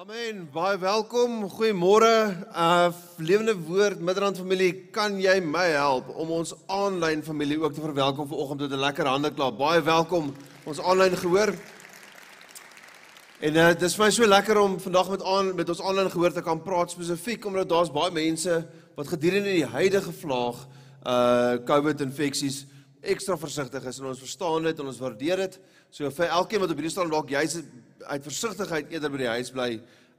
Amen. Baie welkom. Goeiemôre. Uh Lewende Woord Midrand familie, kan jy my help om ons aanlyn familie ook te verwelkom vanoggend met 'n lekker hande klap. Baie welkom ons aanlyn gehoor. En uh dis vir my so lekker om vandag met aan met ons aanlyn gehoor te kan praat spesifiek omdat daar's baie mense wat gedurende die huidige vlaag uh COVID infeksies ekstra versigtig is en ons verstaan dit en ons waardeer dit. So vir elkeen wat op hierdie stadium dalk jy's uit versigtigheid eerder by die huis bly.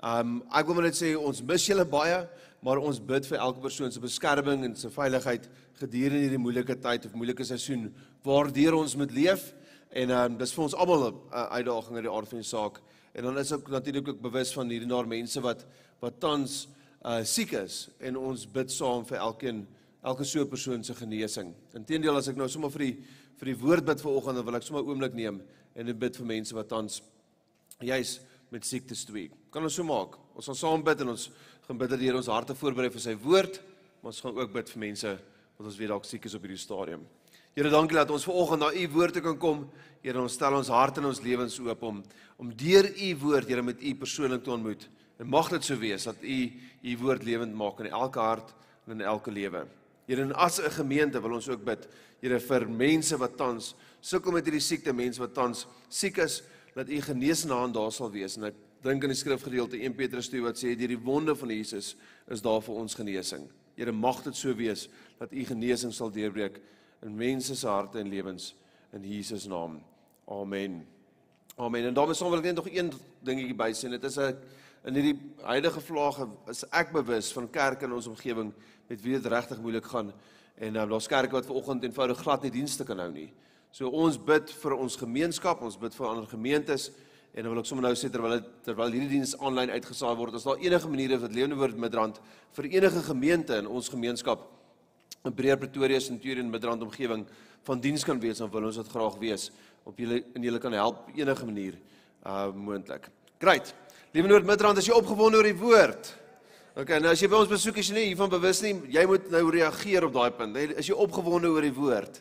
Um ek wil net sê ons mis julle baie, maar ons bid vir elke persoon se beskerming en se veiligheid gedurende hierdie moeilike tyd of moeilike seisoen waardeur ons moet leef. En um dis vir ons almal 'n uitdaging in die aard van die saak. En dan is ek natuurlik ook bewus van hierdie naar mense wat wat tans uh siek is en ons bid saam vir elkeen elke so 'n persoon se genesing. Inteendeel as ek nou sommer vir die vir die woord bid vanoggend, dan wil ek sommer 'n oomblik neem en bid vir mense wat tans juis met siektes twee. Kan ons so maak? Ons gaan saam bid en ons gaan bid dat die Here ons harte voorberei vir sy woord, maar ons gaan ook bid vir mense wat ons weet dalk siek is op hierdie stadium. Here, dankie dat ons vanoggend na u woord te kan kom. Here, ons stel ons harte en ons lewens oop om om deur u woord, Here, met u persoonlik te ontmoet. En mag dit so wees dat u u woord lewend maak in elke hart en in elke lewe. Here, en as 'n gemeente wil ons ook bid, Here, vir mense wat tans sukkel met hierdie siekte, mense wat tans siek is, dat u genesende hand daar sal wees en ek dink in die skrifgedeelte 1 Petrus 2 wat sê deur die wonde van Jesus is daar vir ons genesing. Here mag dit so wees dat u genesing sal deurbreek in mense se harte en lewens in Jesus naam. Amen. Amen. En daarmee sal ek net nog een dingetjie by sê. Dit is 'n in hierdie huidige vlaag is ek bewus van kerke in ons omgewing met wie dit regtig moeilik gaan en uh, daar's kerke wat ver oggend eenvoudig glad nie dienste kan hou nie. So ons bid vir ons gemeenskap, ons bid vir ander gemeentes en dan wil ek sommer nou sê terwyl terwyl hierdie diens aanlyn uitgesaai word, as daar enige maniere wat Lewende Woord Midrand vir enige gemeente in ons gemeenskap in Breër Pretoria Centurion Midrand omgewing van diens kan wees, dan wil ons dit graag wees op julle en julle kan help enige manier uh moontlik. Great. Lewende Woord Midrand, as jy opgewonde oor die woord. OK, nou as jy by ons besoek is jy nie hiervan bewus nie, jy moet nou reageer op daai punt. As jy opgewonde oor die woord.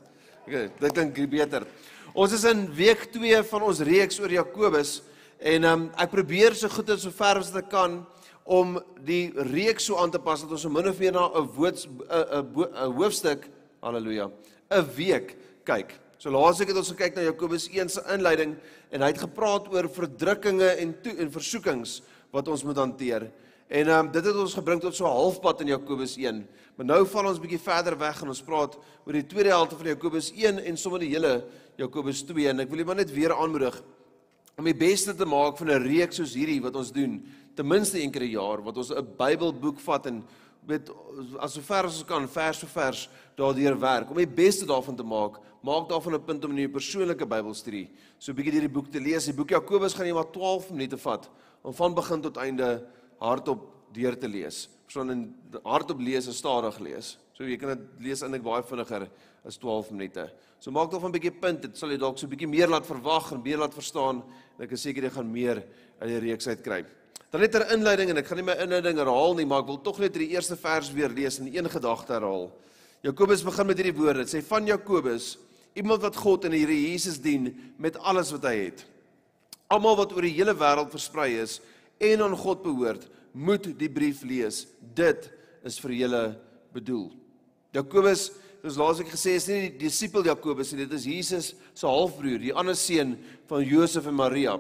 Okay, dit klink beter. Ons is in week 2 van ons reeks oor Jakobus en um, ek probeer so goed as so ver as ek kan om die reeks so aan te pas dat ons so min of meer na 'n 'n hoofstuk, haleluja, 'n week kyk. So laasweek het ons gekyk na Jakobus 1 se inleiding en hy het gepraat oor verdrukkinge en toe en versoekings wat ons moet hanteer. En ehm um, dit het ons gebring tot so halfpad in Jakobus 1. Maar nou val ons bietjie verder weg en ons praat oor die tweede helfte van Jakobus 1 en sommer die hele Jakobus 2 en ek wil julle net weer aanmoedig om die beste te maak van 'n reeks soos hierdie wat ons doen, ten minste een keer 'n jaar wat ons 'n Bybelboek vat en met as so ver as ons kan vers vir vers daardeur werk om die beste daarvan te maak. Maak daarvan 'n punt om in 'n persoonlike Bybelstudie so 'n bietjie hierdie boek te lees. Die boek Jakobus gaan jy maar 12 minute vat om van begin tot einde hardop deur te lees. Persoon in hardop lees en stadig lees. So jy kan dit lees eintlik baie vinniger as 12 minute. So maak dalk 'n bietjie punt, dit sal jy dalk so 'n bietjie meer laat verwag en meer laat verstaan en ek is seker jy gaan meer uit die reeks uit kry. Dan net 'n inleiding en ek gaan nie my inleiding herhaal nie, maar ek wil tog net die eerste vers weer lees en een gedagte herhaal. Jakobus begin met hierdie woorde. Dit sê van Jakobus, iemand wat God en die Here Jesus dien met alles wat hy het. Almal wat oor die hele wêreld versprei is, en aan God behoort, moet die brief lees. Dit is vir julle bedoel. Jakobus, soos laasweek gesê is nie die disipel Jakobus nie, dit is Jesus se halfbroer, die ander seun van Josef en Maria.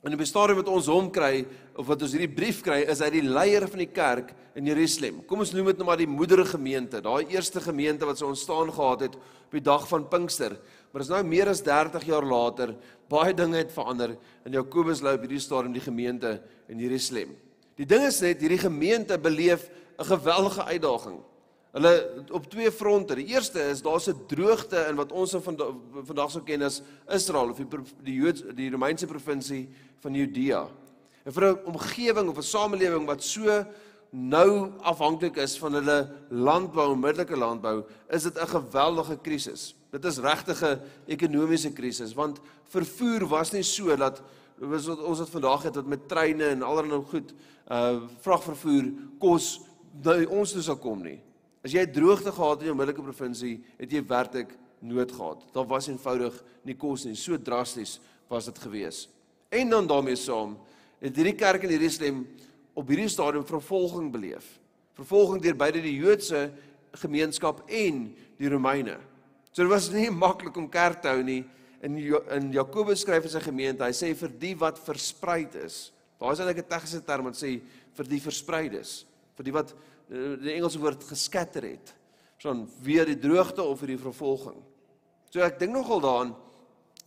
En die bestaan wat ons hom kry of wat ons hierdie brief kry is uit die leier van die kerk in Jerusalem. Kom ons noem dit nou maar die moedergemeente, daai eerste gemeente wat so ontstaan gehad het op die dag van Pinkster. Maar is nou meer as 30 jaar later, baie dinge het verander en Jakobus lei op hierdie stadium die gemeente in Jerusalem. Die ding is net hierdie gemeente beleef 'n geweldige uitdaging. Hulle op twee fronte. Die eerste is daar's 'n droogte in wat ons vandag vandag sou ken as Israel of die die Jood die Romeinse provinsie van Judea. En vir 'n omgewing of 'n samelewing wat so nou afhanklik is van hulle landbou, onmiddellike landbou, is dit 'n geweldige krisis. Dit is regtig 'n ekonomiese krisis want vervoer was nie so dat was wat ons het vandag het met treine en allerlei goed uh vragvervoer kos by ons toe sal kom nie. As jy droogte gehad in jou middellike provinsie, het jy werklik nood gehad. Daar was eenvoudig nie kos nie. So drasties was dit gewees. En dan daarmee saam het hierdie kerk in Jerusalem op hierdie stadium vervolging beleef. Vervolging deur beide die Joodse gemeenskap en die Romeine. So dit was nie maklik om kerk te hou nie. In in Jakobus skryf hy sy gemeente, hy sê vir die wat verspreid is. Daar is 'n tegniese term wat sê vir die verspreides, vir die wat eh, die Engelse woord geskatter het. Son weer die droogte of vir die vervolging. So ek dink nogal daaraan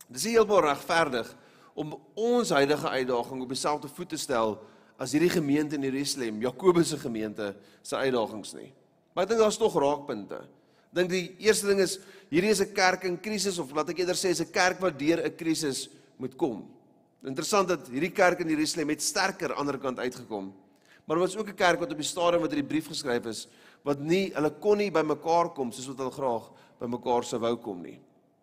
dis heeltemal regverdig om ons huidige uitdaging op dieselfde voet te stel as hierdie gemeente in Jerusalem, Jakobus se gemeente se uitdagings nie. Maar ek dink daar's tog raakpunte. Dink die eerste ding is hierdie is 'n kerk in krisis of laat ek eerder sê is 'n kerk wat deur 'n krisis moet kom. Interessant dat hierdie kerk in Jerusalem met sterker aan die ander kant uitgekom. Maar dit was ook 'n kerk wat op die stadium wat hierdie brief geskryf is, wat nie hulle kon nie bymekaar kom soos wat hulle graag bymekaar sou wou kom nie.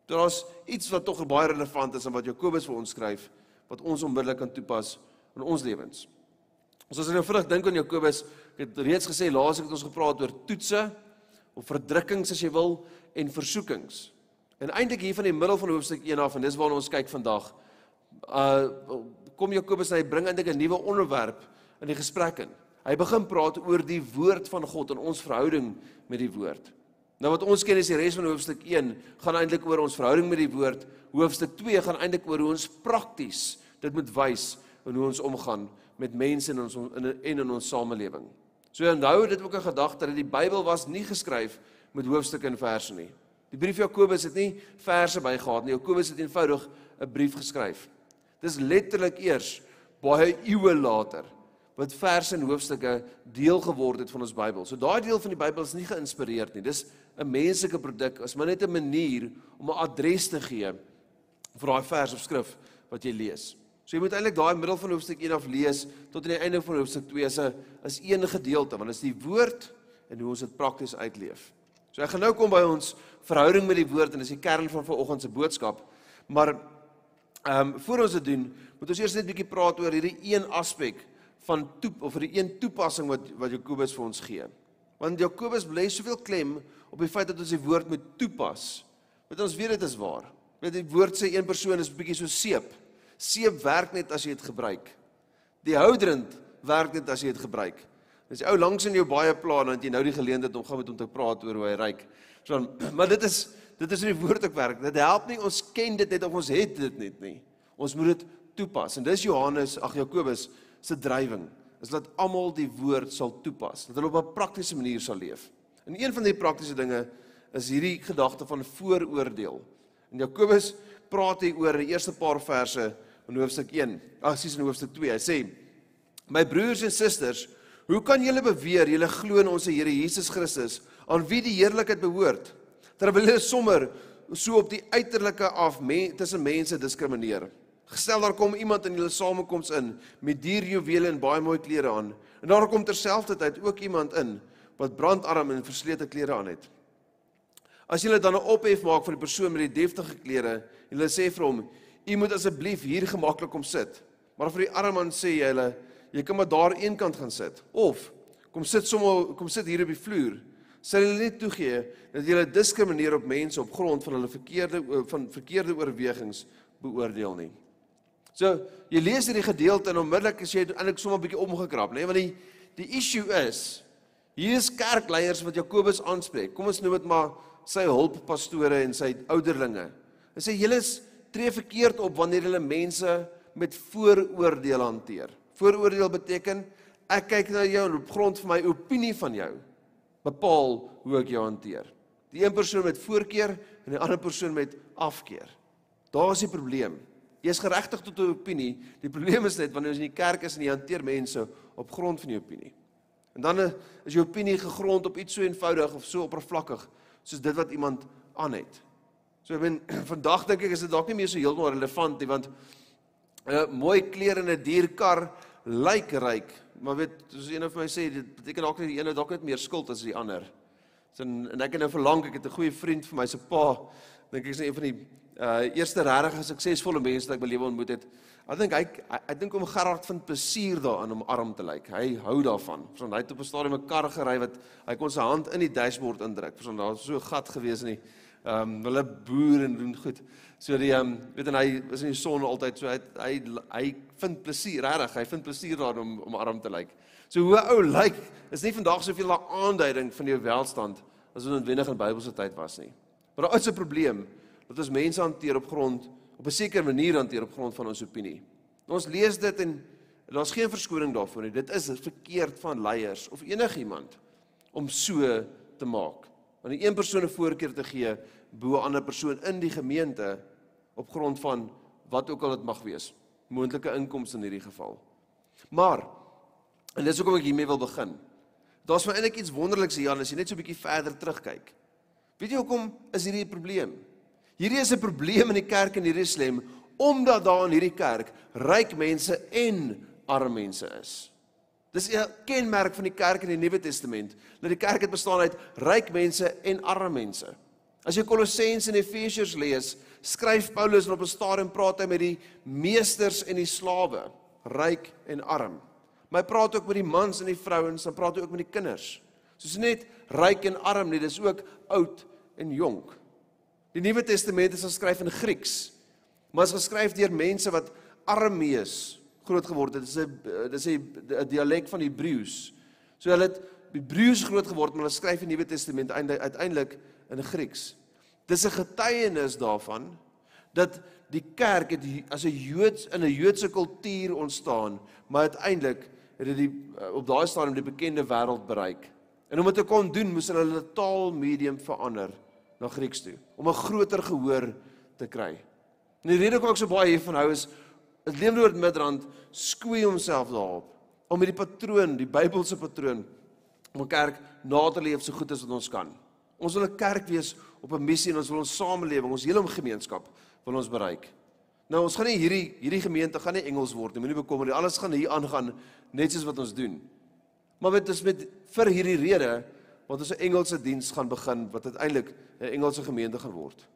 Daar's iets wat tog baie relevant is aan wat Jakobus vir ons skryf wat ons onmiddellik kan toepas in ons lewens. Ons as ons nou vinnig dink aan Jakobus, ek het reeds gesê laas ek het ons gepraat oor toetse of verdrukkings as jy wil en versoekings. En eintlik hier van die middel van hoofstuk 1 af en dis waarna ons kyk vandag. Uh kom Jakobus hy bring eintlik 'n nuwe onderwerp in die gesprek in. Hy begin praat oor die woord van God en ons verhouding met die woord. Nou wat ons ken is die res van hoofstuk 1 gaan eintlik oor ons verhouding met die woord. Hoofstuk 2 gaan eintlik oor hoe ons prakties dit moet wys en hoe ons omgaan met mense in ons in en in ons samelewing. So onthou dit ook 'n gedagte dat die Bybel was nie geskryf met hoofstukke en verse nie. Die brief Jakobus het nie verse bygehad nie. Jakobus het eenvoudig 'n brief geskryf. Dis letterlik eers baie eeue later wat verse en hoofstukke deel geword het van ons Bybel. So daai deel van die Bybel is nie geïnspireerd nie. Dis 'n menslike produk. Is maar net 'n manier om 'n adres te gee vir daai vers of skrif wat jy lees. So jy moet eintlik daai middel van hoofstuk 1 af lees tot aan die einde van hoofstuk 2 as 'n as een gedeelte want dit is die woord en hoe ons dit prakties uitleef. So ek gaan nou kom by ons verhouding met die woord en dis die kern van vanoggend se boodskap. Maar ehm um, voor ons dit doen, moet ons eers net 'n bietjie praat oor hierdie een aspek van toep of hierdie een toepassing wat wat Jakobus vir ons gee. Want Jakobus lê soveel klem op die feit dat ons die woord moet toepas. Want ons weet dit is waar. Weet die woord sê een persoon is bietjie so seep. Seep werk net as jy dit gebruik. Die houderend werk net as jy dit gebruik. As jy ou langs in jou baie plan dan jy nou die geleentheid om gaan met hom te praat oor hoe hy ryk. So maar dit is dit is in die woord ook werk. Dit help nie ons ken dit net of ons het dit net nie. Ons moet dit toepas. En dis Johannes, ag Jakobus se drywing is dat almal die woord sal toepas. Dat hulle op 'n praktiese manier sal leef. En een van die praktiese dinge is hierdie gedagte van vooroordeel. En Jakobus praat hier oor die eerste paar verse in hoofstuk 1. Ag, sies in hoofstuk 2. Hy sê: "My broers en susters, hoe kan julle beweer julle glo in ons Here Jesus Christus, aan wie die heerlikheid behoort, terwyl julle sommer so op die uiterlike af men, tussen mense diskrimineer? Gestel daar kom iemand in julle samekoms in met dierjuwele en baie mooi klere aan, en daar kom terselfdertyd ook iemand in wat brandarm en verslete klere aan het." As jy dan 'n ophef maak vir die persoon met die deftige klere, en jy sê vir hom, U moet asseblief hier gemaklik kom sit. Maar vir die arme man sê jy hulle, jy kan maar daar eenkant gaan sit of kom sit sommer kom sit hier op die vloer. Sal hulle net toegee dat jy hulle diskrimineer op mense op grond van hulle verkeerde van verkeerde oorwegings beoordeel nie. So, jy lees hierdie gedeelte en onmiddellik as jy eintlik sommer 'n bietjie omgekrap, nê, want die die issue is hier is kerkleiers wat Jakobus aanspreek. Kom ons noem dit maar sy hulppastore en sy ouderlinge. Hy sê julle is tree verkeerd op wanneer hulle mense met vooroordeel hanteer. Vooroordeel beteken ek kyk na jou op grond van my opinie van jou bepaal hoe ek jou hanteer. Die een persoon met voorkeur en die ander persoon met afkeer. Daar is die probleem. Jy is geregtig tot 'n opinie. Die probleem is net wanneer jy in die kerk is en jy hanteer mense op grond van jou opinie. En dan is jou opinie gegrond op iets so eenvoudig of so oppervlakkig soos dit wat iemand aan het. So ek ben vandag dink ek is dit dalk nie meer so heeltemal relevant nie want 'n uh, mooi klere in 'n dierkar lyk ryk, maar weet soos een van my sê dit beteken dalk nie die een dalk net meer skuld as die ander. So en, en ek het nou verlang ek het 'n goeie vriend vir my se pa dink ek is een van die uh eerste regtig suksesvolle mense wat ek belewe ontmoet het. Ek dink hy ek dink om Gerard vind plesier daarin om arm te lyk. Hy hou daarvan. Want hy het op 'n stadium 'n kar gery wat hy kon sy hand in die dashboard indruk. Want daar was so 'n gat gewees in die Ehm um, hulle boer en doen goed. So die ehm um, weet en hy is in die son altyd so hy hy hy vind plesier regtig. Hy vind plesier daarin om om arm te lyk. So hoe ou lyk is nie vandag soveel 'n aanduiding van jou welstand as wat noodwendig in Bybelse tyd was nie. Maar daar is 'n probleem dat ons mense hanteer op grond op 'n sekere manier hanteer op grond van ons opinie. Ons lees dit en daar's geen verskoning daarvoor nie. Dit is verkeerd van leiers of enigiemand om so te maak. Want die een persoon 'n voorkeur te gee bo 'n ander persoon in die gemeente op grond van wat ook al dit mag wees, moontlike inkomste in hierdie geval. Maar en dis hoekom ek hiermee wil begin. Daar's vir eintlik iets wonderliks hier as jy net so 'n bietjie verder terugkyk. Weet jy hoekom is hierdie 'n probleem? Hierdie is 'n probleem in die kerk in Jerusalem omdat daar in hierdie kerk ryk mense en arm mense is. Dis 'n kenmerk van die kerk in die Nuwe Testament, dat die kerk het bestaan uit ryk mense en arme mense. As jy Kolossense en Efesiërs lees, skryf Paulus en op 'n stadium praat hy met die meesters en die slawe, ryk en arm. Maar hy praat ook met die mans en die vrouens, dan praat hy ook met die kinders. Soos net ryk en arm nie, dis ook oud en jonk. Die Nuwe Testament is geskryf in Grieks, maar is geskryf deur mense wat armees groot geword het. Dit is 'n dis 'n dialek van Hebreëus. So hulle het Hebreëus groot geword, maar hulle skryf die Nuwe Testament uiteindelik in Grieks. Dis 'n getuienis daarvan dat die kerk het as 'n Joods in 'n Joodse kultuur ontstaan, maar uiteindelik het dit op daai stadium die bekende wêreld bereik. En om dit te kon doen, moes hulle hulle taalmedium verander na Grieks toe om 'n groter gehoor te kry. En die rede hoekom ek so baie hiervan hou is 'n lewenwoord Midrand skoei homself daarop om met die patroon, die Bybelse patroon om 'n kerk na te leef so goed as wat ons kan. Ons wil 'n kerk wees op 'n missie en ons wil ons samelewing, ons hele gemeenskap wil ons bereik. Nou ons gaan nie hierdie hierdie gemeente gaan nie Engels word nie. Moenie bekommer nie. Alles gaan hier aangaan net soos wat ons doen. Maar dit is met vir hierdie rede wat ons 'n Engelse diens gaan begin wat uiteindelik 'n Engelse gemeente gaan word.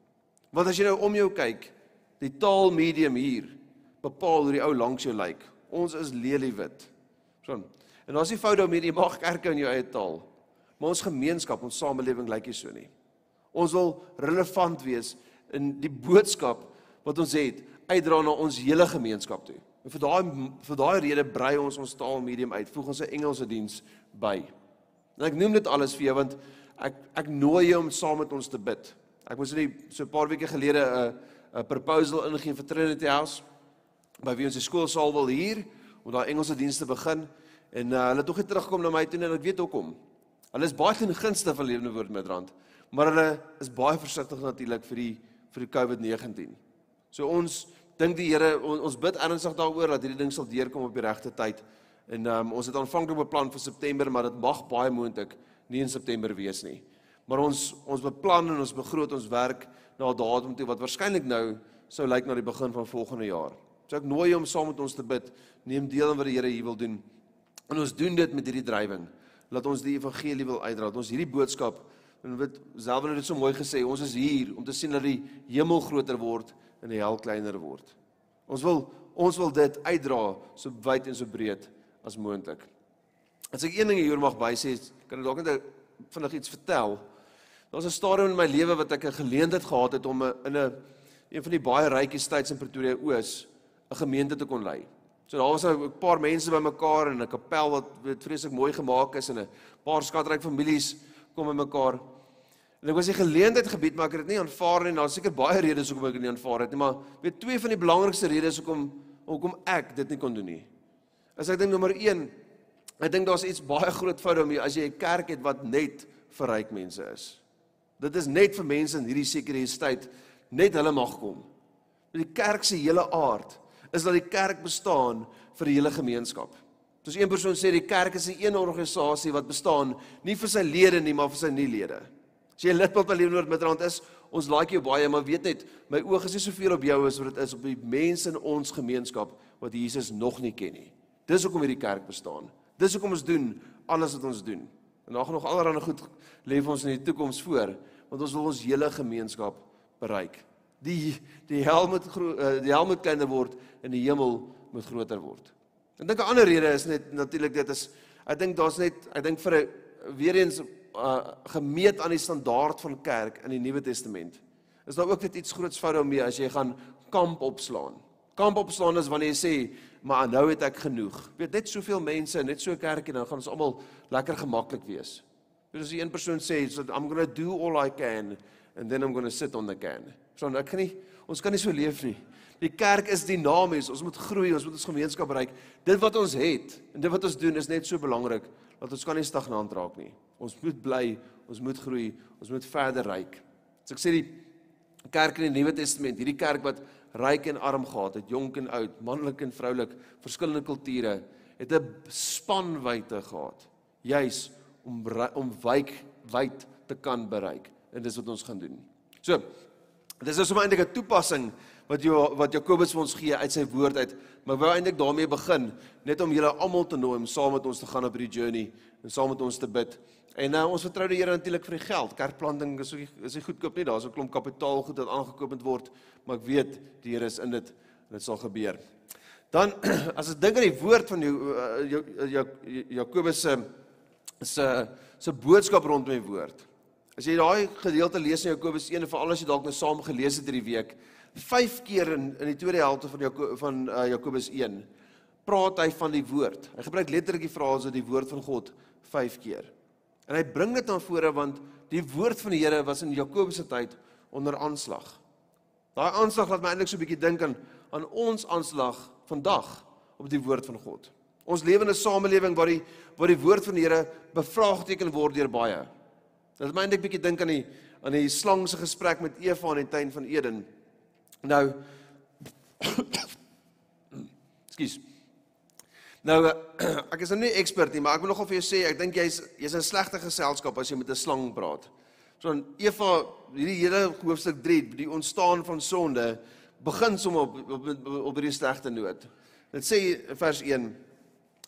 Want as jy nou om jou kyk, die taalmedium hier bepaal hoe die ou langs jou lyk. Ons is leliewit. So. En daar's nie fout daarmee jy mag kerke in jou eie taal. Maar ons gemeenskap, ons samelewing lyk nie so nie. Ons wil relevant wees in die boodskap wat ons het uitdra na ons hele gemeenskap toe. En vir daai vir daai rede brei ons ons taalmedium uit. Voeg ons 'n Engelse diens by. En ek noem dit alles vir jou want ek ek nooi jou om saam met ons te bid. Ek moes net so 'n paar weke gelede 'n 'n proposal ingee vir Trinity House by wie ons die skoolsaal wil hier om daai Engelse dienste begin en uh, hulle het tog net terugkom na my toe en ek weet hoekom. Hulle is baie ten gunste van lewende woord Midrand, maar hulle is baie versigtig natuurlik vir die vir die COVID-19. So ons dink die Here on, ons bid ernstig daaroor dat hierdie ding sal deurkom op die regte tyd. En um, ons het aanvanklik beplan vir September, maar dit mag baie moontlik nie in September wees nie. Maar ons ons beplan en ons begroot ons werk na 'n datum toe wat waarskynlik nou sou lyk na die begin van volgende jaar. So ek nooi jou om saam met ons te bid. Neem deel aan wat die Here hier wil doen. En ons doen dit met hierdie drywing. Laat ons die evangelie wil uitdra. Ons hierdie boodskap en wat selfs het dit so mooi gesê, ons is hier om te sien dat die hemel groter word en die hel kleiner word. Ons wil ons wil dit uitdra so wyd en so breed as moontlik. As ek een ding hier mag bysê, kan ek dalk net vinnig iets vertel. Daar was 'n stadium in my lewe wat ek 'n geleentheid gehad het om in 'n een van die baie rykie stads in Pretoria Oos 'n gemeente te kon lei. So daar was nou 'n paar mense bymekaar in 'n kapel wat weet vreeslik mooi gemaak is en 'n paar skatryk families kom bymekaar. En ek was die geleentheid gebied maar ek het dit nie aanvaar nie. Daar's seker baie redes hoekom ek dit nie aanvaar het nie, maar weet twee van die belangrikste redes hoekom hoekom ek dit nie kon doen nie. As ek dink nommer 1, ek dink daar's iets baie groot fout daarmee as jy 'n kerk het wat net vir ryk mense is. Dit is net vir mense in hierdie sekere tyd net hulle mag kom. Die kerk se hele aard is dat die kerk bestaan vir die hele gemeenskap. Soos een persoon sê die kerk is 'n een organisasie wat bestaan nie vir sy lede nie, maar vir sy nie lede. As jy lidmaat by Leeuwenoord Midrand is, ons like jou baie, maar weet net, my oog is nie soveel op jou as wat dit is op die mense in ons gemeenskap wat Jesus nog nie ken nie. Dis hoekom hierdie kerk bestaan. Dis hoekom ons doen alles wat ons doen. En daar gaan nog allerlei goed lê vir ons in die toekoms voor, want ons wil ons hele gemeenskap bereik. Die die hel moet uh, die hel moet kleiner word en die hemel moet groter word. Ek dink 'n ander rede is net natuurlik dit is ek dink daar's net ek dink vir 'n weer eens uh gemeet aan die standaard van kerk in die Nuwe Testament. Is daar ook net iets groots fout daarmee as jy gaan kamp opslaan? Kamp opslaan is wanneer jy sê, "Maar nou het ek genoeg." Weet net soveel mense, net so 'n kerkie dan gaan ons almal lekker gemaklik wees. Weet as 'n een persoon sê, so, "I'm going to do all I can and then I'm going to sit on the can." So ek kan nie ons kan nie so leef nie. Die kerk is dinamies. Ons moet groei, ons moet ons gemeenskap bereik. Dit wat ons het en dit wat ons doen is net so belangrik dat ons kan nie stagnant raak nie. Ons moet bly, ons moet groei, ons moet verder reik. As ek sê die kerk in die Nuwe Testament, hierdie kerk wat ryk en arm gehad het, jonk en oud, manlik en vroulik, verskillende kulture, het 'n spanwyte gehad, juis om om wyk wyd te kan bereik. En dis wat ons gaan doen. So, dis is sommer eintlik 'n toepassing wat Jo wat Jakobus vir ons gee uit sy woord uit. Maar wou eintlik daarmee begin, net om julle almal te nooi om saam met ons te gaan op hierdie journey en saam met ons te bid. En nou uh, ons vertrou die Here natuurlik vir die geld. Kerkplanting is ook is nie goedkoop nie. Daar's 'n klomp kapitaal goed wat aangekoop moet word, maar ek weet die Here is in dit en dit sal gebeur. Dan as ek dink aan die woord van jou Jakobus se se se boodskap rondom die woord. As jy daai gedeelte lees in Jakobus 1 en veral as jy dalk nou saam gelees het hierdie week, 5 keer in in die tweede helfte van Jakob, van uh, Jakobus 1 praat hy van die woord. Hy gebruik letterlik die frase die woord van God 5 keer. En hy bring dit na vore want die woord van die Here was in Jakobus se tyd onder aanslag. Daai aanslag laat my eintlik so 'n bietjie dink aan aan ons aanslag vandag op die woord van God. Ons lewe in 'n samelewing waar die waar die woord van die Here bevraagteken word deur baie. Dit laat my eintlik bietjie dink aan die aan die slang se gesprek met Eva in die tuin van Eden. Nou Skus. Nou eh, ek is nou nie ekspert nie, maar ek wil nogal vir jou sê, ek dink jy's jy's in slegte geselskap as jy met 'n slang praat. So dan Eva, hierdie hele hoofstuk 3, die ontstaan van sonde, begin sommer op op, op hierdie slegte noot. Dit sê vers 1: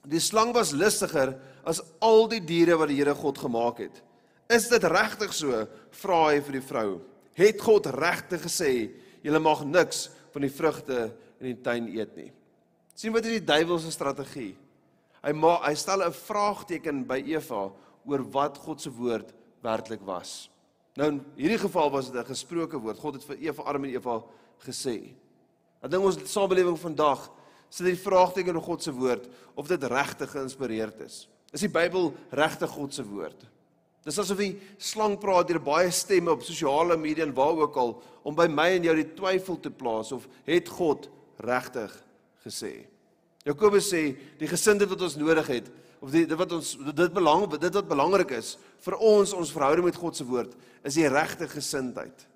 Die slang was lustiger as al die diere wat die Here God gemaak het. Is dit regtig so? vra hy vir die vrou. Het God regtig gesê jy mag niks van die vrugte in die tuin eet nie? sien wat is die duiwel se strategie? Hy maak hy stel 'n vraagteken by Eva oor wat God se woord werklik was. Nou in hierdie geval was dit 'n gesproke woord. God het vir Eva Adam en Eva gesê. Ek dink ons samelewing vandag sit die vraagteken oor God se woord of dit regtig geïnspireerd is. Is die Bybel regtig God se woord? Dis asof die slang praat deur baie stemme op sosiale media en waar ook al om by my en jou die twyfel te plaas of het God regtig gesê. Jakobus sê die gesindheid wat ons nodig het of die dit wat ons dit belang dit wat belangrik is vir ons ons verhouding met God se woord is die regte gesindheid.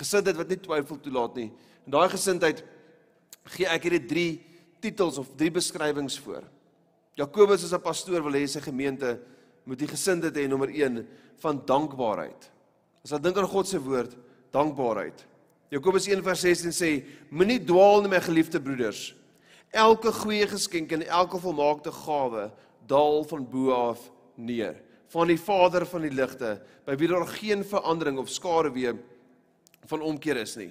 Gesindheid wat nie twyfel toelaat nie. En daai gesindheid gee ek hierdie 3 titels of 3 beskrywings voor. Jakobus as 'n pastoor wil hê sy gemeente moet die gesindheid hê nommer 1 van dankbaarheid. As jy dink aan God se woord, dankbaarheid. Jakobus 1:16 sê: Moenie dwaal nie my geliefde broeders Elke goeie geskenk en elke volmaakte gawe daal van bo af neer, van die Vader van die ligte, by wie daar geen verandering of skaduwee van omkeer is nie.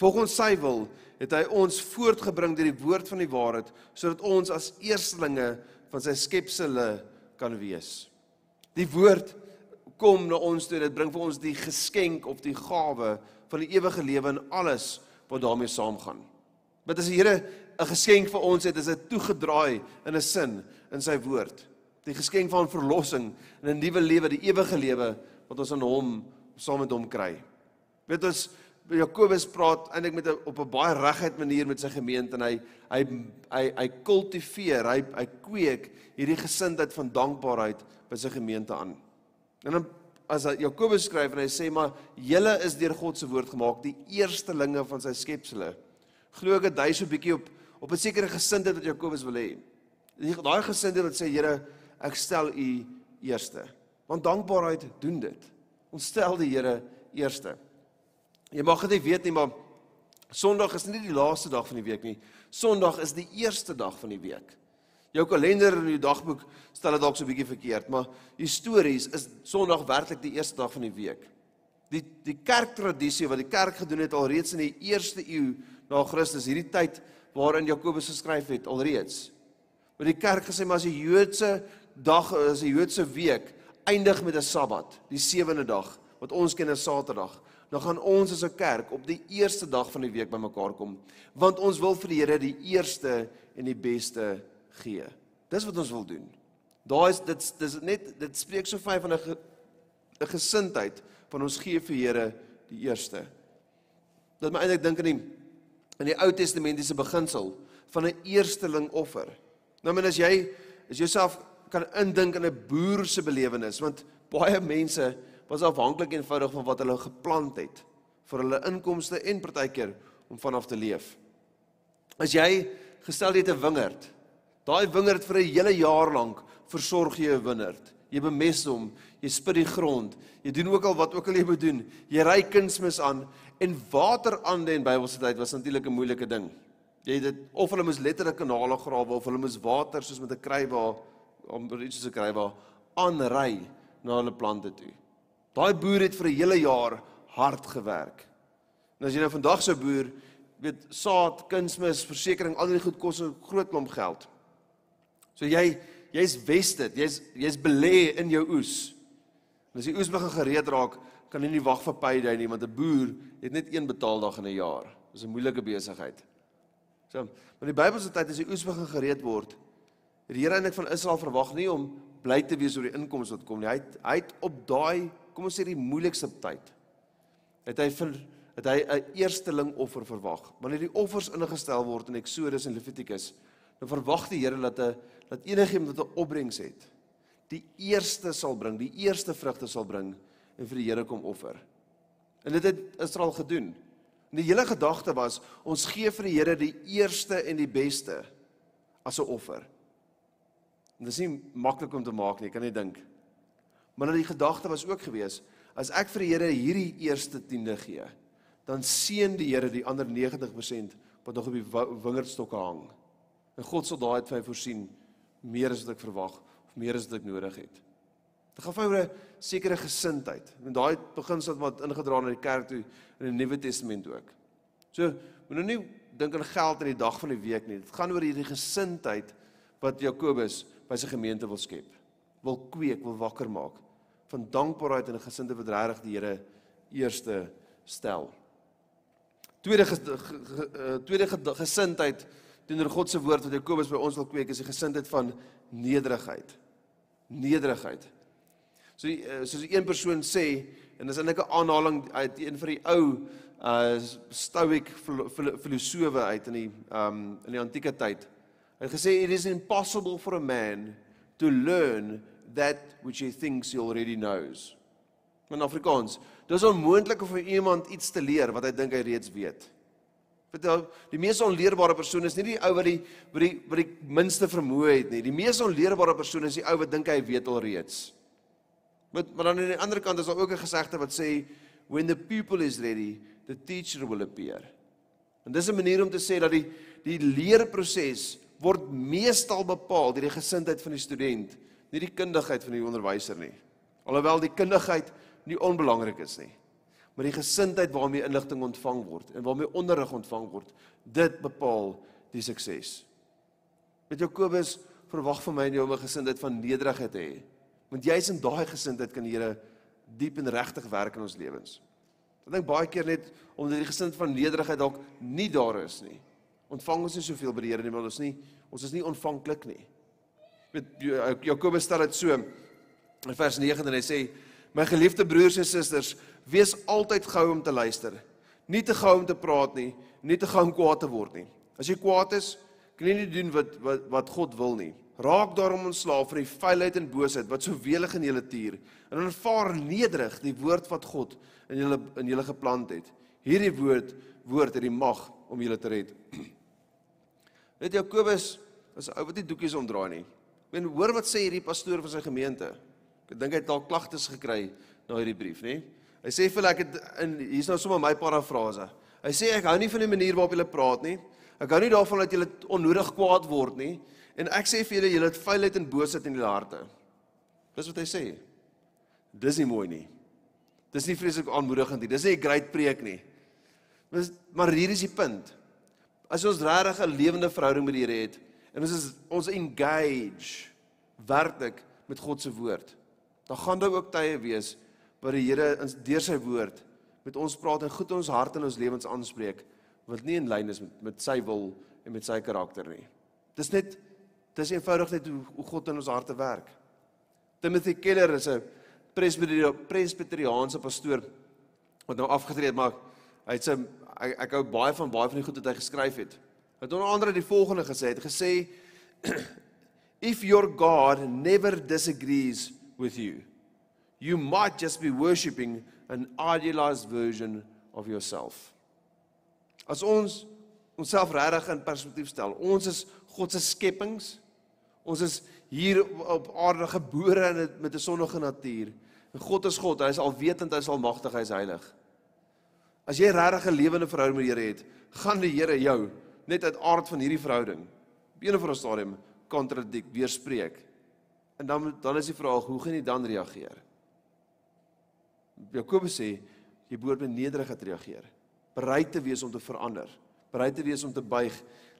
Volgens sy wil het hy ons voortgebring deur die woord van die waarheid sodat ons as eerstelinge van sy skepsele kan wees. Die woord kom na ons toe dit bring vir ons die geskenk of die gawe van die ewige lewe en alles wat daarmee saamgaan. Wat as die Here 'n geskenk vir ons het, is dit toegedraai in 'n sin in sy woord. Die geskenk van verlossing en 'n nuwe lewe, die ewige lewe wat ons aan hom saam met hom kry. Weet ons Jakobus praat eintlik met 'n op 'n baie reguit manier met sy gemeente en hy hy hy hy kultiveer, hy hy kweek hierdie gesindheid van dankbaarheid by sy gemeente aan. En dan as Jakobus skryf en hy sê maar julle is deur God se woord gemaak, die eerstelinge van sy skepsele. Glo ek dit hy so 'n bietjie op op 'n sekere gesindheid wat Jakobus wil hê. Daai gesindheid wat sê Here, ek stel U eerste. Want dankbaarheid doen dit. Ons stel die Here eerste. Jy mag dit weet nie, maar Sondag is nie die laaste dag van die week nie. Sondag is die eerste dag van die week. Jou kalender en jou dagboek stel dit dalk so 'n bietjie verkeerd, maar histories is Sondag werklik die eerste dag van die week. Die die kerktradisie wat die kerk gedoen het alreeds in die eerste eeu na Christus, hierdie tyd waarin Jakobus geskryf het alreeds. Maar die kerk gesê maar as die Joodse dag is 'n Joodse week eindig met 'n Sabbat, die sewende dag wat ons ken as Saterdag, dan gaan ons as 'n kerk op die eerste dag van die week bymekaar kom, want ons wil vir die Here die eerste en die beste gee. Dis wat ons wil doen. Daar is dit dis net dit spreek so vyf van 'n 'n gesindheid van ons gee vir Here die eerste. Dat my eintlik dink aan die in die Ou Testamentiese beginsel van 'n eersteling offer. Nou men as jy as jouself kan indink in 'n boer se belewenis want baie mense was afhanklik eenvoudig van wat hulle geplant het vir hulle inkomste en partykeer om vanaf te leef. As jy gestel het 'n wingerd, daai wingerd vir 'n hele jaar lank versorg jy 'n wingerd. Jy bemes hom, jy spit die grond, jy doen ook al wat ook al jy moet doen. Jy ry kunsmis aan en water aan in Bybelse tyd was natuurlik 'n moeilike ding. Jy dit of hulle moes letterlik kanale grawe of hulle moes water soos met 'n krywa om iets soos 'n krywa aanry na hulle plante toe. Daai boer het vir 'n hele jaar hard gewerk. En as jy nou vandag so boer, weet saad, kunsmis, versekerings, al die goed kos 'n groot klomp geld. So jy jy's vested, jy's jy's belê in jou oes. En as die oes begin gereed raak, kan jy nie wag vir payday nie, want 'n boer het net een betaaldag in 'n jaar. Dis 'n moeilike besigheid. So, maar die Bybelse tyd as die oes begin gereed word, het die Here eintlik van Israel verwag nie om bly te wees oor die inkomste wat kom nie. Hy het, hy het op daai, kom ons sê die moeilikste tyd, het hy vir het hy 'n eersteling offer verwag. Wanneer die offers ingestel word in Eksodus en Levitikus, dan verwag die Here dat 'n dat enigiemand wat 'n opbrengs het, die eerste sal bring, die eerste vrugte sal bring en vir die Here kom offer. En dit het Israel gedoen. En die hele gedagte was ons gee vir die Here die eerste en die beste as 'n offer. En dit is nie maklik om te maak nie, kan jy dink. Maar nou die gedagte was ook gewees as ek vir die Here hierdie eerste tiende gee, dan seën die Here die ander 90% wat nog op die wingerdstokke hang. En God sal daai uit vir voorsien meer as wat ek verwag of meer as wat ek nodig het. Dit gaan vir 'n sekere gesindheid. En daai beginsel wat ingedra na die kerk toe in die Nuwe Testament ook. So, moet nou dink aan geld in die dag van die week nie. Dit gaan oor hierdie gesindheid wat Jakobus by sy gemeente wil skep. Wil kweek, wil wakker maak van dankbaarheid en 'n gesinde wat regtig die Here eerste stel. Tweede ge, ge, ge, eh, tweede gesindheid teenoor God se woord wat Jakobus by ons wil kweek is die gesindheid van nederigheid. Nederigheid. So eh, soos een persoon sê en dis eintlik 'n aanhaling uit een van die ou uh stoïek filosowe uit in die um in die antieke tyd. Hy het gesê it is impossible for a man to learn that which he thinks he already knows. In Afrikaans, dis onmoontlik om vir iemand iets te leer wat hy dink hy reeds weet. Vertel, die mees onleerbare persoon is nie die ou wat die wat die wat die minste vermoë het nie. Die mees onleerbare persoon is die ou wat dink hy weet alreeds. Maar maar dan aan die ander kant is daar ook 'n gesegde wat sê when the pupil is ready, the teacher will appear. En dis 'n manier om te sê dat die die leerproses word meestal bepaal deur die gesindheid van die student, nie die kundigheid van die onderwyser nie. Alhoewel die kundigheid nie onbelangrik is nie maar die gesindheid waarmee inligting ontvang word en waarmee onderrig ontvang word, dit bepaal die sukses. Met Jakobus verwag van my en jou 'n gesindheid van nederigheid hê. Want jy's in daai gesindheid kan die Here diep en regtig werk in ons lewens. Ek dink baie keer net omdat die gesindheid van nederigheid dalk nie daar is nie. Ontvang ons nie soveel by die Here nie, want ons nie ons is nie ontvanklik nie. Met Jakobus stel dit so in vers 9 en hy sê My geliefde broers en susters, wees altyd gou om te luister. Nie te gou om te praat nie, nie te gou om kwaad te word nie. As jy kwaad is, kan jy nie doen wat wat wat God wil nie. Raak daarom ontslaaf van die vuilheid en boosheid wat so welig in julle tuur en aanvaar nederig die woord wat God in julle in julle geplant het. Hierdie woord woord het die mag om julle te red. Weet Jakobus is 'n ou wat nie doekies omdraai nie. Ek meen hoor wat sê hierdie pastoor van sy gemeente. Ek dink hy het dalk klagtes gekry na hierdie brief, nê? Hy sê vir ek het in hier's nou sommer my parafrase. Hy sê ek hou nie van die manier waarop julle praat nie. Ek hou nie daarvan dat julle onnodig kwaad word nie. En ek sê vir julle julle het vuilheid en boosheid in julle harte. Dis wat hy sê. Dis nie mooi nie. Dis nie vreeslik aanmoedigend nie. Dis nie 'n great preek nie. Dis maar hier is die punt. As ons regtig 'n lewende verhouding met die Here het en ons is ons engage werklik met God se woord Dan gaan daar ook tye wees waar die Here deur sy woord met ons praat en goed in ons hart en ons lewens aanspreek wat nie in lyn is met met sy wil en met sy karakter nie. Dis net dis eenvoudig net hoe, hoe God in ons harte werk. Timothy Keller is 'n presbyteriaanse pastoor wat nou afgetree het, maar hy het sy ek, ek hou baie van baie van die goed wat hy geskryf het. Hy het onder andere die volgende gesê, hy het gesê if your God never disagrees with you, you might just be worshiping an idealized version of yourself. As ons onsself regtig in perspektief stel, ons is God se skepings. Ons is hier op aarde gebore met 'n sondige natuur. En God is God, hy is alwetend, hy is almagtig, hy is heilig. As jy regtig 'n lewende verhouding met die Here het, gaan die Here jou net uit aard van hierdie verhouding op 'n of ander stadium kontradik, weerspreek. En dan dan is die vraag, hoe gaan jy dan reageer? Jakobus sê jy behoort met nederigheid reageer, bereid te wees om te verander, bereid te wees om te buig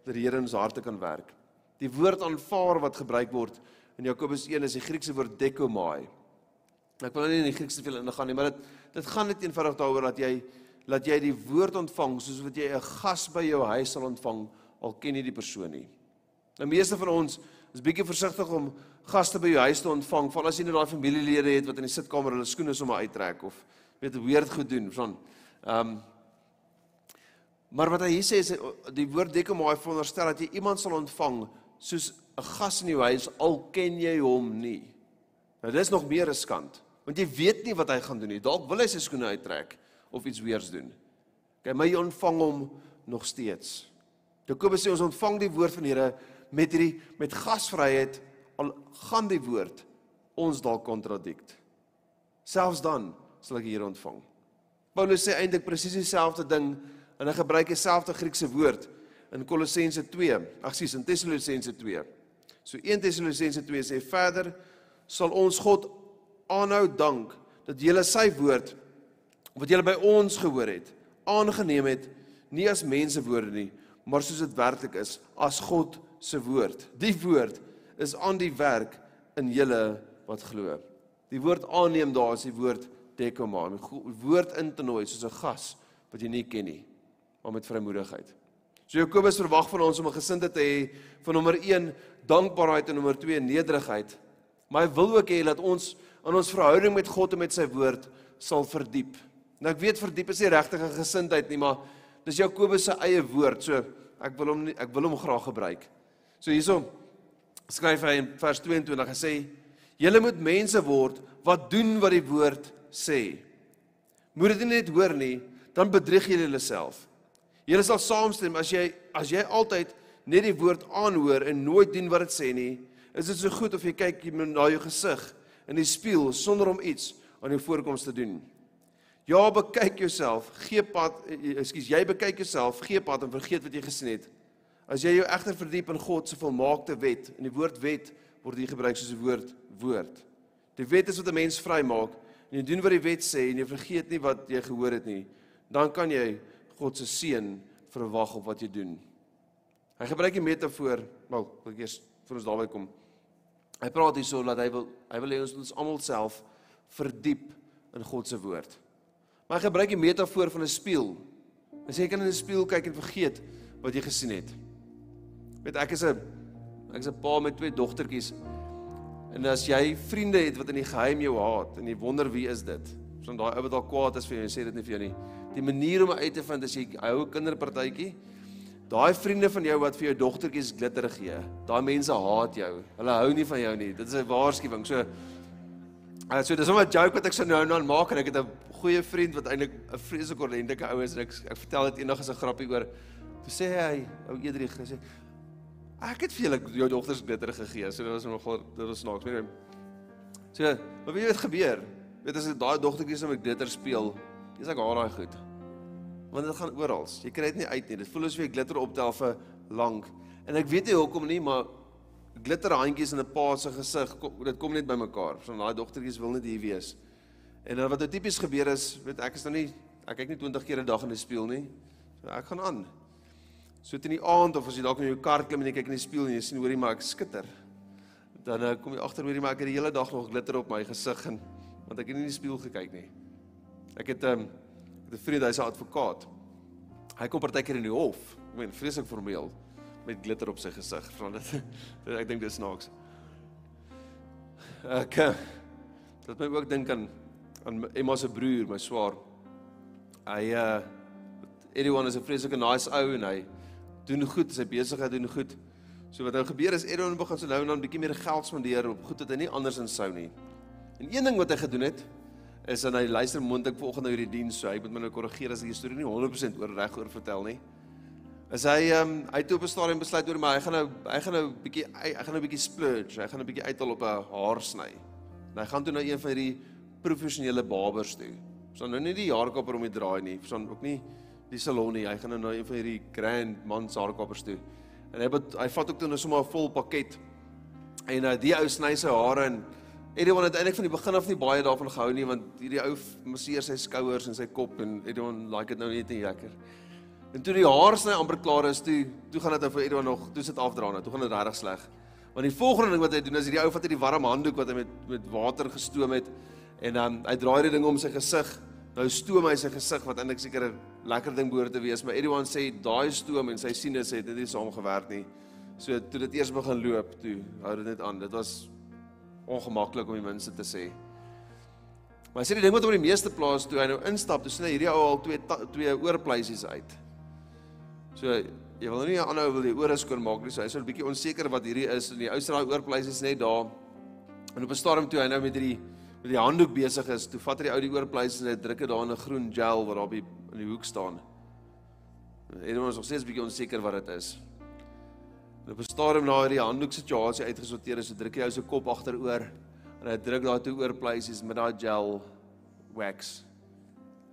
dat die Here in ons harte kan werk. Die woord aanvaar wat gebruik word in Jakobus 1 is die Griekse woord dekomai. Ek wil nou nie in die Grieks te veel ingaan nie, maar dit dit gaan net eenvoudig daaroor dat jy laat jy die woord ontvang soos wat jy 'n gas by jou huis sal ontvang al ken jy die persoon nie. Nou meeste van ons is bietjie versigtig om gaste by jou huis te ontvang, veral as jy nou daai familielede het wat in die sitkamer hulle skoene sommer uittrek of weet weird goed doen, van ehm um, Maar wat hy sê is die woord dekomaai veronderstel dat jy iemand sal ontvang soos 'n gas in jou huis al ken jy hom nie. Nou dis nog meer riskant, want jy weet nie wat hy gaan doen nie. Dalk wil hy sy skoene uittrek of iets weers doen. Okay, maar jy ontvang hom nog steeds. Jakobus sê ons ontvang die woord van die Here met hierdie met gasvryheid al gaan die woord ons dalk kontradik. Selfs dan sal ek hier ontvang. Paulus sê eintlik presies dieselfde ding en hy gebruik dieselfde Griekse woord in Kolossense 2. Ag sies in Tessalonisense 2. So 1 Tessalonisense 2 sê verder sal ons God aanhou dank dat julle sy woord wat julle by ons gehoor het aangeneem het nie as mense woorde nie maar soos dit werklik is as God se woord. Die woord is aan die werk in julle wat glo. Die woord aanneem daar is die woord dekoma, die woord in te nooi soos 'n gas wat jy nie ken nie maar met vrymoedigheid. So Jakobus verwag van ons om 'n gesindheid te hê van nommer 1 dankbaarheid en nommer 2 nederigheid. Maar hy wil ook hê dat ons in ons verhouding met God en met sy woord sal verdiep. Nou ek weet verdiep is nie regtig 'n gesindheid nie, maar dis Jakobus se eie woord. So ek wil hom nie, ek wil hom graag gebruik. So hierso skryf hy in vers 22 en sê: "Julle moet mense word wat doen wat die woord sê. Moet dit net hoor nie, dan bedrieg julle jouself." Julle sal saamstem as jy as jy altyd net die woord aanhoor en nooit doen wat dit sê nie, is dit so goed of jy kyk na jou gesig in die spieël sonder om iets aan jou voorkoms te doen. Ja, bekyk jouself, gee pad, ekskuus, jy bekyk jouself, gee pad en vergeet wat jy gesien het. As jy jou egter verdiep in God se volmaakte wet, en die woord wet word hier gebruik soos 'n woord woord. Die wet is wat 'n mens vrymaak en jy doen wat die wet sê en jy vergeet nie wat jy gehoor het nie, dan kan jy God se seën verwag op wat jy doen. Hy gebruik die metafoor, wel, ek eers vir ons daarby kom. Hy praat hierso dat hy wil hy wil hê ons ons almal self verdiep in God se woord. Maar hy gebruik die metafoor van 'n spieël. Hy sê jy kan in 'n spieël kyk en vergeet wat jy gesien het. Weet ek is 'n ek is 'n pa met twee dogtertjies. En as jy vriende het wat in die geheim jou haat en jy wonder wie is dit? So daai ou wat al kwaad is vir jou en sê dit nie vir jou nie die manier om uit te vind as jy hou 'n kinderpartytjie. Daai vriende van jou wat vir jou dogtertjies glitter gee, daai mense haat jou. Hulle hou nie van jou nie. Dit is 'n waarskuwing. So uh, so dis sommer 'n joke wat ek so nou dan maak en ek het 'n goeie vriend wat eintlik 'n vreeslike ordentlike ou is en ek ek vertel dit eendag as 'n grappie oor. Toe sê hy, ou Edrich, hy sê ek het vir julle jou dogters glitter gegee. So dit was nogal dit was snaaks. So, wat weet jy wat gebeur? Weet as daai dogtertjies met glitter speel, Dis ek haar daai goed. Want dit gaan oral. Jy kry dit nie uit nie. Dit voel asof jy glitter optel vir lank. En ek weet nie hoekom nie, maar glitter handjies in 'n pa se gesig, dit kom net by mekaar. So daai dogtertjies wil net hier wees. En dan wat nou tipies gebeur is, weet ek is nou nie ek kyk nie 20 keer 'n dag in die spieël nie. So ek gaan aan. So teen die aand of as jy dalk in jou kar klim en jy kyk in die spieël en jy sien hoorie maar ek skitter. dan uh, kom jy agter hoorie maar ek het die hele dag nog glitter op my gesig en want ek het nie in die spieël gekyk nie. Ek het 'n um, ehm, 'n vriend, hy's 'n advokaat. Hy kom partykeer in die hof. Ek meen vreeslik formeel met glitter op sy gesig. Want dit ek dink dit snaaks. Ek uh, dat my ook dink aan aan Emma se broer, my swaar. Hy uh everyone is 'n vreeslike nice ou en hy doen goed, sy besigheid doen goed. So wat nou gebeur is Edwin begin so nou en dan bietjie meer geld spandeer op goed wat hy nie anders insou nie. En een ding wat hy gedoen het is en hy luister moontlik vanoggend na hierdie diens, so hy moet my nou korrigeer as die storie nie 100% oor reg oor vertel nie. Is hy ehm um, hy het op 'n stadium besluit oor maar hy gaan nou hy gaan nou bietjie hy, gaan nou bietjie splurge, hy gaan 'n bietjie uithaal op 'n haarsny. En hy gaan toe na een van hierdie professionele barbers toe. So nou nie die haarkapper om te draai nie, so ook nie die salon nie. Hy gaan nou na een van hierdie grand mans haarkappers toe. En hy het hy vat ook toe nou sommer 'n vol pakket. En uh, die ou sny sy hare en Edwin het eintlik van die begin af nie baie daarvan gehou nie want hierdie ou masseer sy skouers en sy kop en Edwin like dit nou net nie lekker. En toe die haar sny amper klaar is, toe toe gaan dit nou vir Edwin nog, toe sit afdra nou, toe gaan dit regtig sleg. Want die volgende ding wat hy doen is hierdie ou vat hierdie warm handdoek wat hy met met water gestoom het en dan um, hy draai die ding om sy gesig. Nou stoom hy sy gesig wat eintlik seker 'n lekker ding behoort te wees, maar Edwin sê daai stoom en sy sinus het dit nie saamgewerk nie. So toe dit eers begin loop, toe hou dit net aan. Dit was ongemaklik om die minste te sê. Maar sê die ding wat op die meeste plaas toe hy nou instap, toe sien hy hierdie ou al twee twee oorpleisies uit. So jy wil nou nie aanhou wil die ore skoon maak nie, so hy is 'n bietjie onseker wat hierdie is en die ou se daai oorpleisies net daar. En op 'n stadium toe hy nou met hierdie met die handdoek besig is, toe vat hy die ou die oorpleisies en hy druk dit daar in 'n groen gel wat daar op die in die hoek staan. En ons nog steeds bietjie onseker wat dit is. En op 'n stadium na hierdie handdoek situasie uitgesorteer is, so druk hy ou se kop agteroor en hy druk daar toe oor pleisies met daai gel wax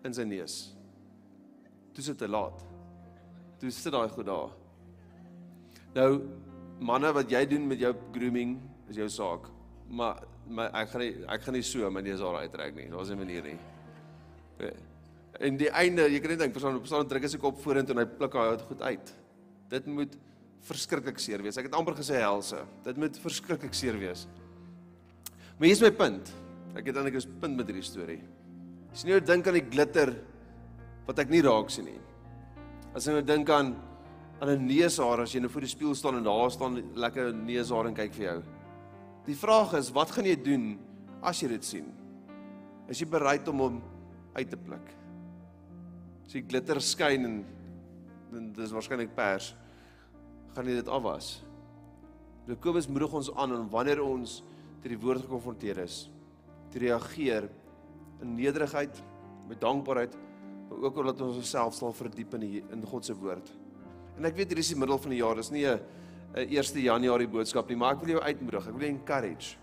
in sy neus. Toe sit hy laat. Toe sit daai goed daar. Nou manne wat jy doen met jou grooming is jou saak. Maar maar ek gaan nie ek gaan nie so my neus daar uittrek nie. Daar's 'n manier nie. En die einde, jy kan net dink, persoon persoon druk sy kop vorentoe en hy pluk daai goed uit. Dit moet verskriklik seer wees. Ek het amper gesê helse. Dit moet verskriklik seer wees. Maar hier is my punt. Ek het eintlik 'n punt met hierdie storie. As jy nou dink aan die glitter wat ek nie raak sien nie. As jy nou dink aan aan 'n neushaar as jy nou voor die spieël staan en daar staan lekker neushaar en kyk vir jou. Die vraag is, wat gaan jy doen as jy dit sien? Is jy bereid om hom uit te pluk? As die glitter skyn en dit is waarskynlik pers gaan jy dit afwas. Jakobus moedig ons aan en wanneer ons ter die woord gekonfronteer is, te reageer in nederigheid, met dankbaarheid, maar ook omdat ons onsself sal verdiep in die, in God se woord. En ek weet hier is die middel van die jaar, dis nie 'n 1 Januarie boodskap nie, maar ek wil jou uitmoedig, ek wil jou encourage.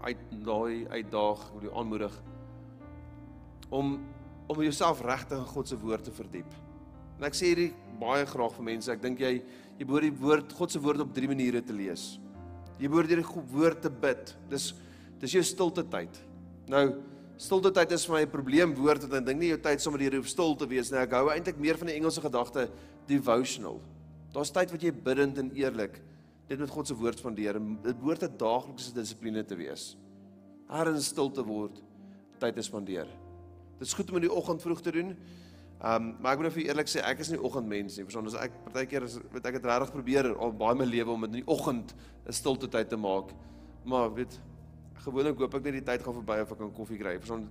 Uit daai uitdaag, ek wil jou aanmoedig om om jouself regtig in God se woord te verdiep. En ek sê hierdie baie graag vir mense, ek dink jy Jy behoort die woord God se woord op drie maniere te lees. Jy behoort deur die woord te bid. Dis dis jou stilte tyd. Nou stilte tyd is vir my 'n probleem woord want ek dink nie jou tyd sommer hier hoef stil te wees nie. Ek hou eintlik meer van die Engelse gedagte devotional. Daar's tyd wat jy bidend en eerlik dit met God se woord spandeer. Dit behoort 'n daaglikse dissipline te wees. Haar in stilte word tyd te spandeer. Dit is goed om in die oggend vroeg te doen. Ehm um, maar ek moet nou vir eerlik sê ek is nie oggendmens nie. Verstaan, as ek partykeer is weet ek het regtig probeer al baie my lewe om in die oggend 'n stilte tyd te maak. Maar weet gewoonlik hoop ek net die tyd gaan verby of ek kan koffie kry. Verstaan,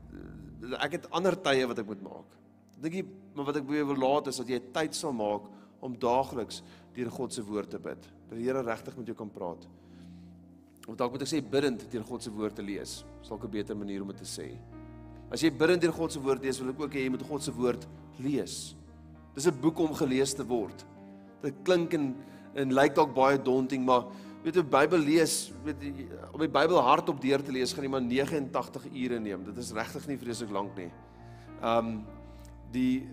ek het ander tye wat ek moet maak. Dink jy maar wat ek wil laat is dat jy tyd sal maak om daagliks deur God se woord te bid. Dat die Here regtig met jou kan praat. Of dalk moet ek sê bidend deur God se woord te lees. Sal 'n beter manier om dit te sê. As jy bidend deur God se woord lees, wil ek ook hê jy moet God se woord lees. Dis 'n boek om gelees te word. Dit klink en en lyk dalk baie daunting, maar weet jy, Bybel lees, weet jy, om die Bybel hardop deur te lees gaan jy maar 89 ure neem. Dit is regtig nie vreeslik lank nie. Um die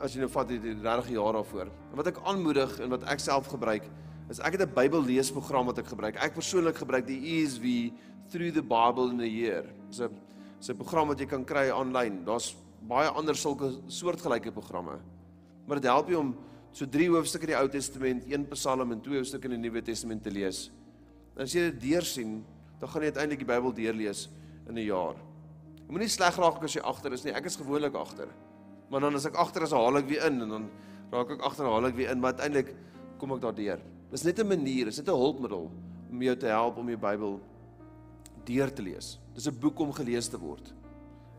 as jy nou vat die 30 jaar daarvoor. En wat ek aanmoedig en wat ek self gebruik, is ek het 'n Bybel leesprogram wat ek gebruik. Ek persoonlik gebruik die ESV Through the Bible in a Year. Dis 'n dis 'n program wat jy kan kry aanlyn. Daar's baie ander sulke soortgelyke programme. Maar dit help jy om so drie hoofstukke in die Ou Testament, een Psalm en twee hoofstukke in die Nuwe Testament te lees. En as jy dit deursien, dan gaan jy uiteindelik die Bybel deurlees in 'n jaar. Jy moenie sleg raak as jy agter is nie. Ek is gewoonlik agter. Maar dan as ek agter is, haal ek weer in en dan raak ek agter, haal ek weer in, maar uiteindelik kom ek daardeur. Dis net 'n manier, dis net 'n hulpmiddel om jou te help om die Bybel deur te lees. Dis 'n boek om gelees te word.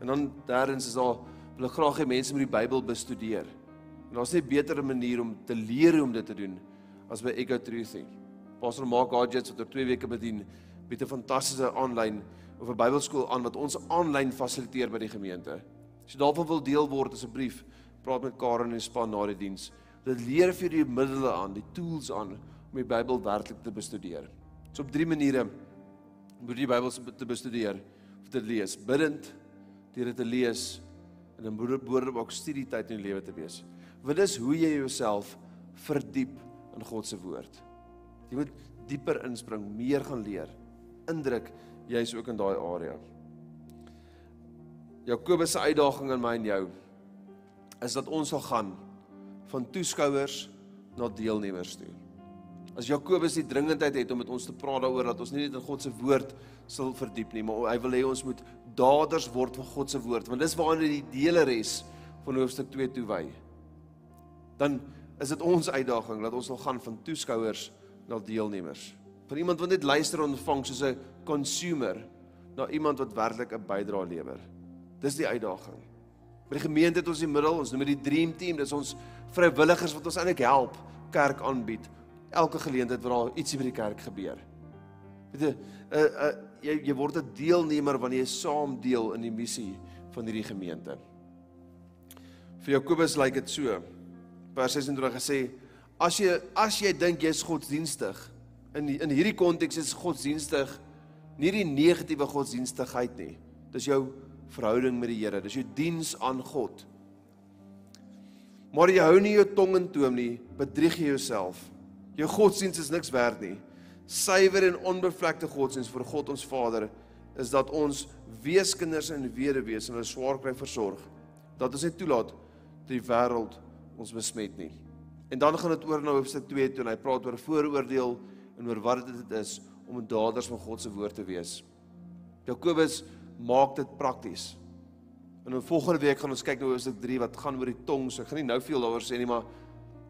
En dan derdens is daar ek graag hê mense moet die Bybel bestudeer. En daar's nie 'n beter manier om te leer hoe om dit te doen as by Ego Truth. Pastor Mark Gadgets wat oor 2 weke bedien, bied 'n fantastiese aanlyn of 'n Bybelskool aan wat ons aanlyn fasiliteer by die gemeente. As jy daarvan wil deel word, asseblief praat met Karen en die span na die diens. Dit leer vir die middele aan, die tools aan om die Bybel werklik te bestudeer. So op drie maniere jy die Bybel te bestudeer of te lees. Bidend, deur dit te lees en dan behoort ook studietyd in jou lewe te wees. Wat is hoe jy jouself verdiep in God se woord? Jy moet dieper inspring, meer gaan leer. Indruk jy's ook in daai area. Jakobus se uitdaging aan my en jou is dat ons sal gaan van toeskouers na deelnemers toe. As Jakobus die dringendheid het om met ons te praat daaroor dat ons nie net in God se woord sal verdiep nie, maar hy wil hê ons moet daders word van God se woord, want dis waarna die dele res van hoofstuk 2 toe wy. Dan is dit ons uitdaging dat ons sal gaan van toeskouers na deelnemers. Van iemand wat net luister en ontvang soos 'n consumer na iemand wat werklik 'n bydrae lewer. Dis die uitdaging. By die gemeente het ons die middel, ons noem dit die dream team, dis ons vrywilligers wat ons eintlik help kerk aanbied elke geleentheid waar daar ietsie by die kerk gebeur. Weet jy, uh, uh, jy jy word 'n deelnemer wanneer jy saam deel in die missie van hierdie gemeente. Vir Jakobus lyk dit so. Vers 26 gesê, as jy as jy dink jy's godsdienstig in die, in hierdie konteks is godsdienstig nie die negatiewe godsdienstigheid nie. Dis jou verhouding met die Here, dis jou diens aan God. Maar jy hou nie jou tong in toom nie, bedrieg jy jouself. Jou godsdiens is niks werd nie. Suiwer en onbevlekte godsdiens vir God ons Vader is dat ons weeskinders en weduwees hulle swaar kry versorg. Dat ons nie toelaat dat die wêreld ons besmet nie. En dan gaan dit oor na hoofstuk 2 toe en hy praat oor vooroordeel en oor wat dit is om daders van God se woord te wees. Jakobus maak dit prakties. En in volgende week gaan ons kyk na hoofstuk 3 wat gaan oor die tong. So ek gaan nie nou veel daaroor sê nie, maar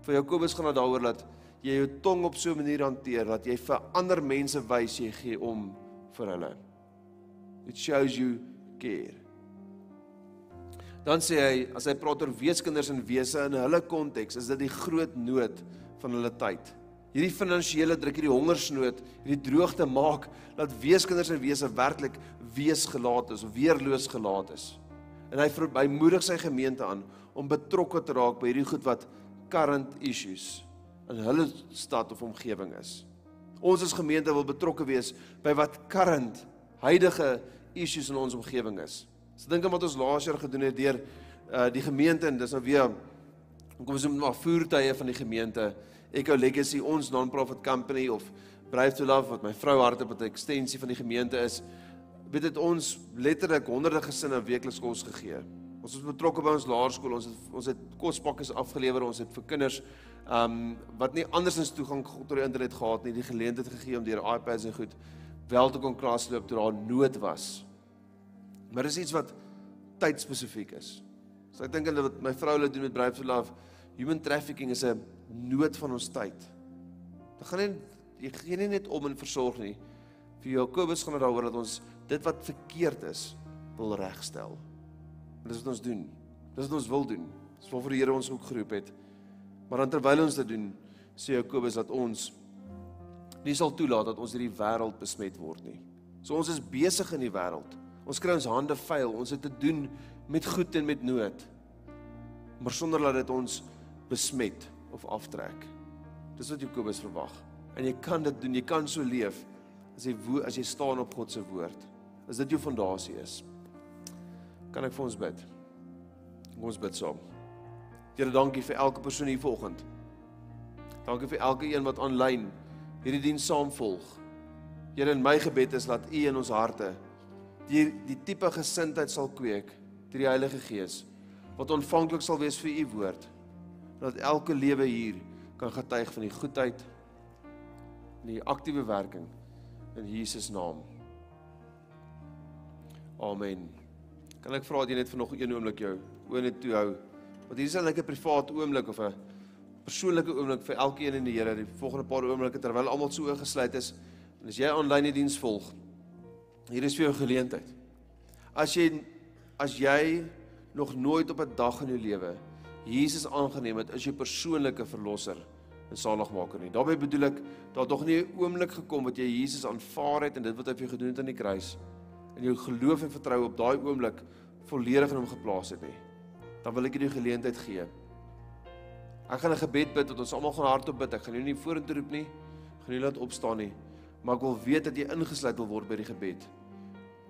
vir Jakobus gaan dit daaroor dat jy jou tong op so 'n manier hanteer dat jy vir ander mense wys jy gee om vir hulle. It shows you care. Dan sê hy as hy praat oor weeskinders en wese in hulle konteks, is dit die groot nood van hulle tyd. Hierdie finansiële druk, hierdie hongersnood, hierdie droogte maak dat weeskinders en wese werklik weesgelaat is of weerloos gelaat is. En hy verbymoedig sy gemeente aan om betrokke te raak by hierdie goed wat current issues in hulle stad of omgewing is. Ons as gemeente wil betrokke wees by wat current huidige issues in ons omgewing is. So dink aan wat ons laas jaar gedoen het deur uh die gemeente en dis nou weer kom ons noem maar voertuie van die gemeente Echo Legacy ons non-profit company of Brave to Love wat my vrou hart op 'n ekstensie van die gemeente is weet dit ons letterlik honderde gesinne weekliks kos gegee. Ons is betrokke by ons laerskool, ons het ons het kospakkies afgelewer, ons het vir kinders um wat nie andersins toegang tot die internet gehad nie, die geleentheid gegee om deur iPads en goed wel te kon klasloop toe daar nood was. Maar dis iets wat tydspesifiek is. So ek dink hulle wat my vrou hulle doen met Brave for Love, human trafficking is 'n nood van ons tyd. Dit gaan nie jy gee nie net om en versorg nie. Vir Jakobus gaan dit daaroor dat ons dit wat verkeerd is wil regstel. En dis wat ons doen. Dis wat ons wil doen. Dis waarvoor die Here ons ook geroep het. Maar dan terwyl ons dit doen, sê Jakobus dat ons nie sal toelaat dat ons hierdie wêreld besmet word nie. So ons is besig in die wêreld. Ons kry ons hande vuil. Ons het te doen met goed en met nood. Maar sonder dat dit ons besmet of aftrek. Dis wat Jakobus verwag. En jy kan dit doen. Jy kan so leef as jy as jy staan op God se woord. As dit jou fondasie is. Kan ek vir ons bid? Kom ons bid saam. Here, dankie vir elke persoon hier vanoggend. Dankie vir elke een wat aanlyn hierdie diens saamvolg. Here, in my gebed is dat U in ons harte die die tipe gesindheid sal kweek deur die Heilige Gees wat ontvanklik sal wees vir U woord. Dat elke lewe hier kan getuig van die goedheid en die aktiewe werking in Jesus naam. Amen. Kan ek vra dat jy net vir nog een oomblik jou oë net toe hou? Want hier is 'n lekker privaat oomblik of 'n persoonlike oomblik vir elkeen in die Here, die volgende paar oomblikke terwyl almal so oorgesluit is. En as jy aanlyn die diens volg, hier is vir jou geleentheid. As jy as jy nog nooit op 'n dag in jou lewe Jesus aangeneem het as jou persoonlike verlosser en saligmaker nie. Daarmee bedoel ek daar tog nie 'n oomblik gekom wat jy Jesus aanvaar het en dit wat hy vir jou gedoen het aan die kruis en jou geloof en vertroue op daai oomblik volledig in hom geplaas het nie. Dan wil ek jou die geleentheid gee Ek gaan 'n gebed bid tot ons almal gaan hardop bid. Ek gaan jou nie vorentoe roep nie. Ek gaan jou laat opstaan nie. Maar ek wil weet dat jy ingesluit wil word by die gebed.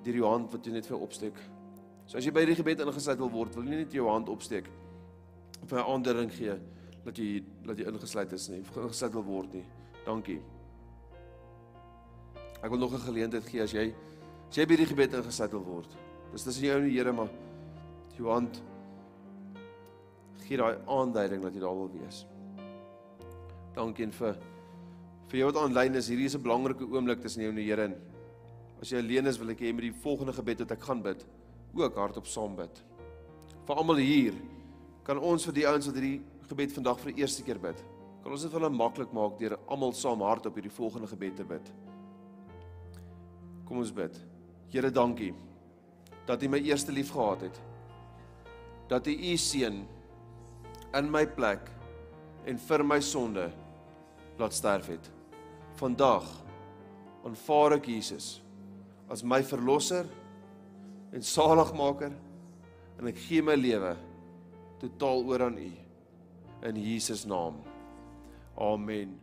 Deur jou hand wat jy net vir opsteek. So as jy by die gebed ingesluit wil word, wil jy net jou hand opsteek. Of 'n aandering gee dat jy dat jy ingesluit is nie. Of ingesluit wil word nie. Dankie. Ek wil nog 'n geleentheid gee as jy as jy by die gebed ingesluit wil word. Dis dis jou en die Here maar jou hand gee daai aanduiding dat jy daar wil wees. Dankie vir vir jou wat aanlyn is. Hierdie is 'n belangrike oomblik tussen jou en die Here. As jy alleen is, wil ek hê met die volgende gebed wat ek gaan bid, ook hardop saam bid. Vir almal hier kan ons vir die ouens wat hierdie gebed vandag vir die eerste keer bid, kan ons dit vir hulle maklik maak deur almal saam hardop hierdie volgende gebed te bid. Kom ons bid. Here, dankie dat U my eerste lief gehad het. Dat U U seun in my plek en vir my sonde laat sterf het. Vandag aanvaar ek Jesus as my verlosser en saligmaker en ek gee my lewe totaal oor aan U in Jesus naam. Amen.